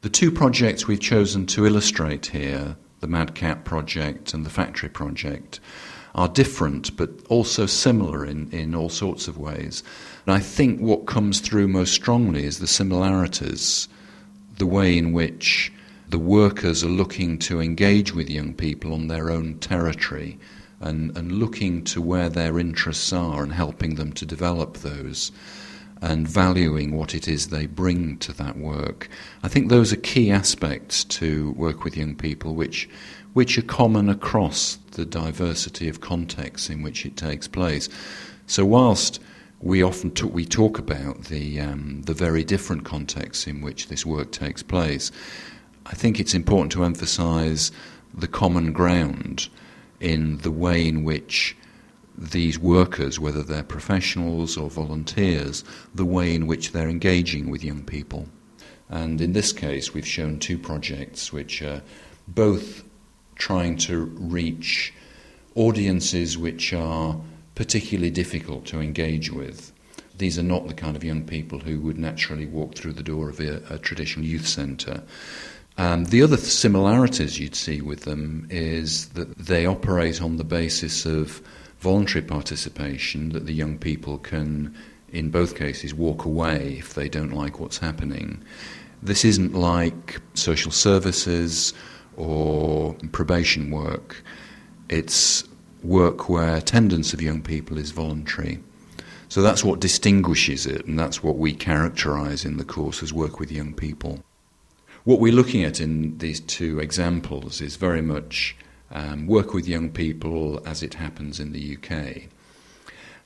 The two projects we've chosen to illustrate here, the Madcap project and the Factory project, are different but also similar in, in all sorts of ways. And I think what comes through most strongly is the similarities, the way in which the workers are looking to engage with young people on their own territory and, and looking to where their interests are and helping them to develop those and valuing what it is they bring to that work. I think those are key aspects to work with young people, which which are common across the diversity of contexts in which it takes place. So, whilst we often talk, we talk about the um, the very different contexts in which this work takes place, I think it's important to emphasise the common ground in the way in which these workers, whether they're professionals or volunteers, the way in which they're engaging with young people. And in this case, we've shown two projects which are both trying to reach audiences which are particularly difficult to engage with. These are not the kind of young people who would naturally walk through the door of a, a traditional youth centre. And the other similarities you'd see with them is that they operate on the basis of voluntary participation that the young people can, in both cases, walk away if they don't like what's happening. This isn't like social services or probation work. It's work where attendance of young people is voluntary. So that's what distinguishes it, and that's what we characterize in the course as work with young people. What we're looking at in these two examples is very much um, work with young people as it happens in the UK.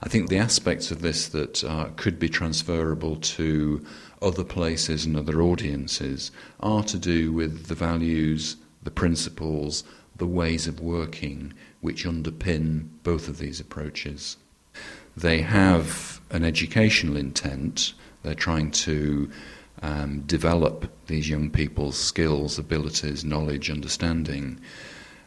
I think the aspects of this that uh, could be transferable to other places and other audiences are to do with the values, the principles, the ways of working which underpin both of these approaches. They have an educational intent, they're trying to um, develop these young people's skills, abilities, knowledge, understanding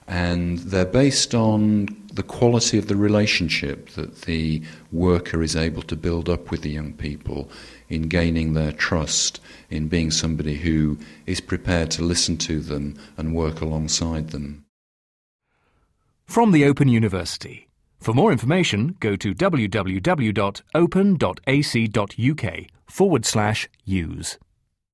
and they're based on the quality of the relationship that the worker is able to build up with the young people in gaining their trust, in being somebody who is prepared to listen to them and work alongside them. From the Open University. For more information, go to www.open.ac.uk forward slash use.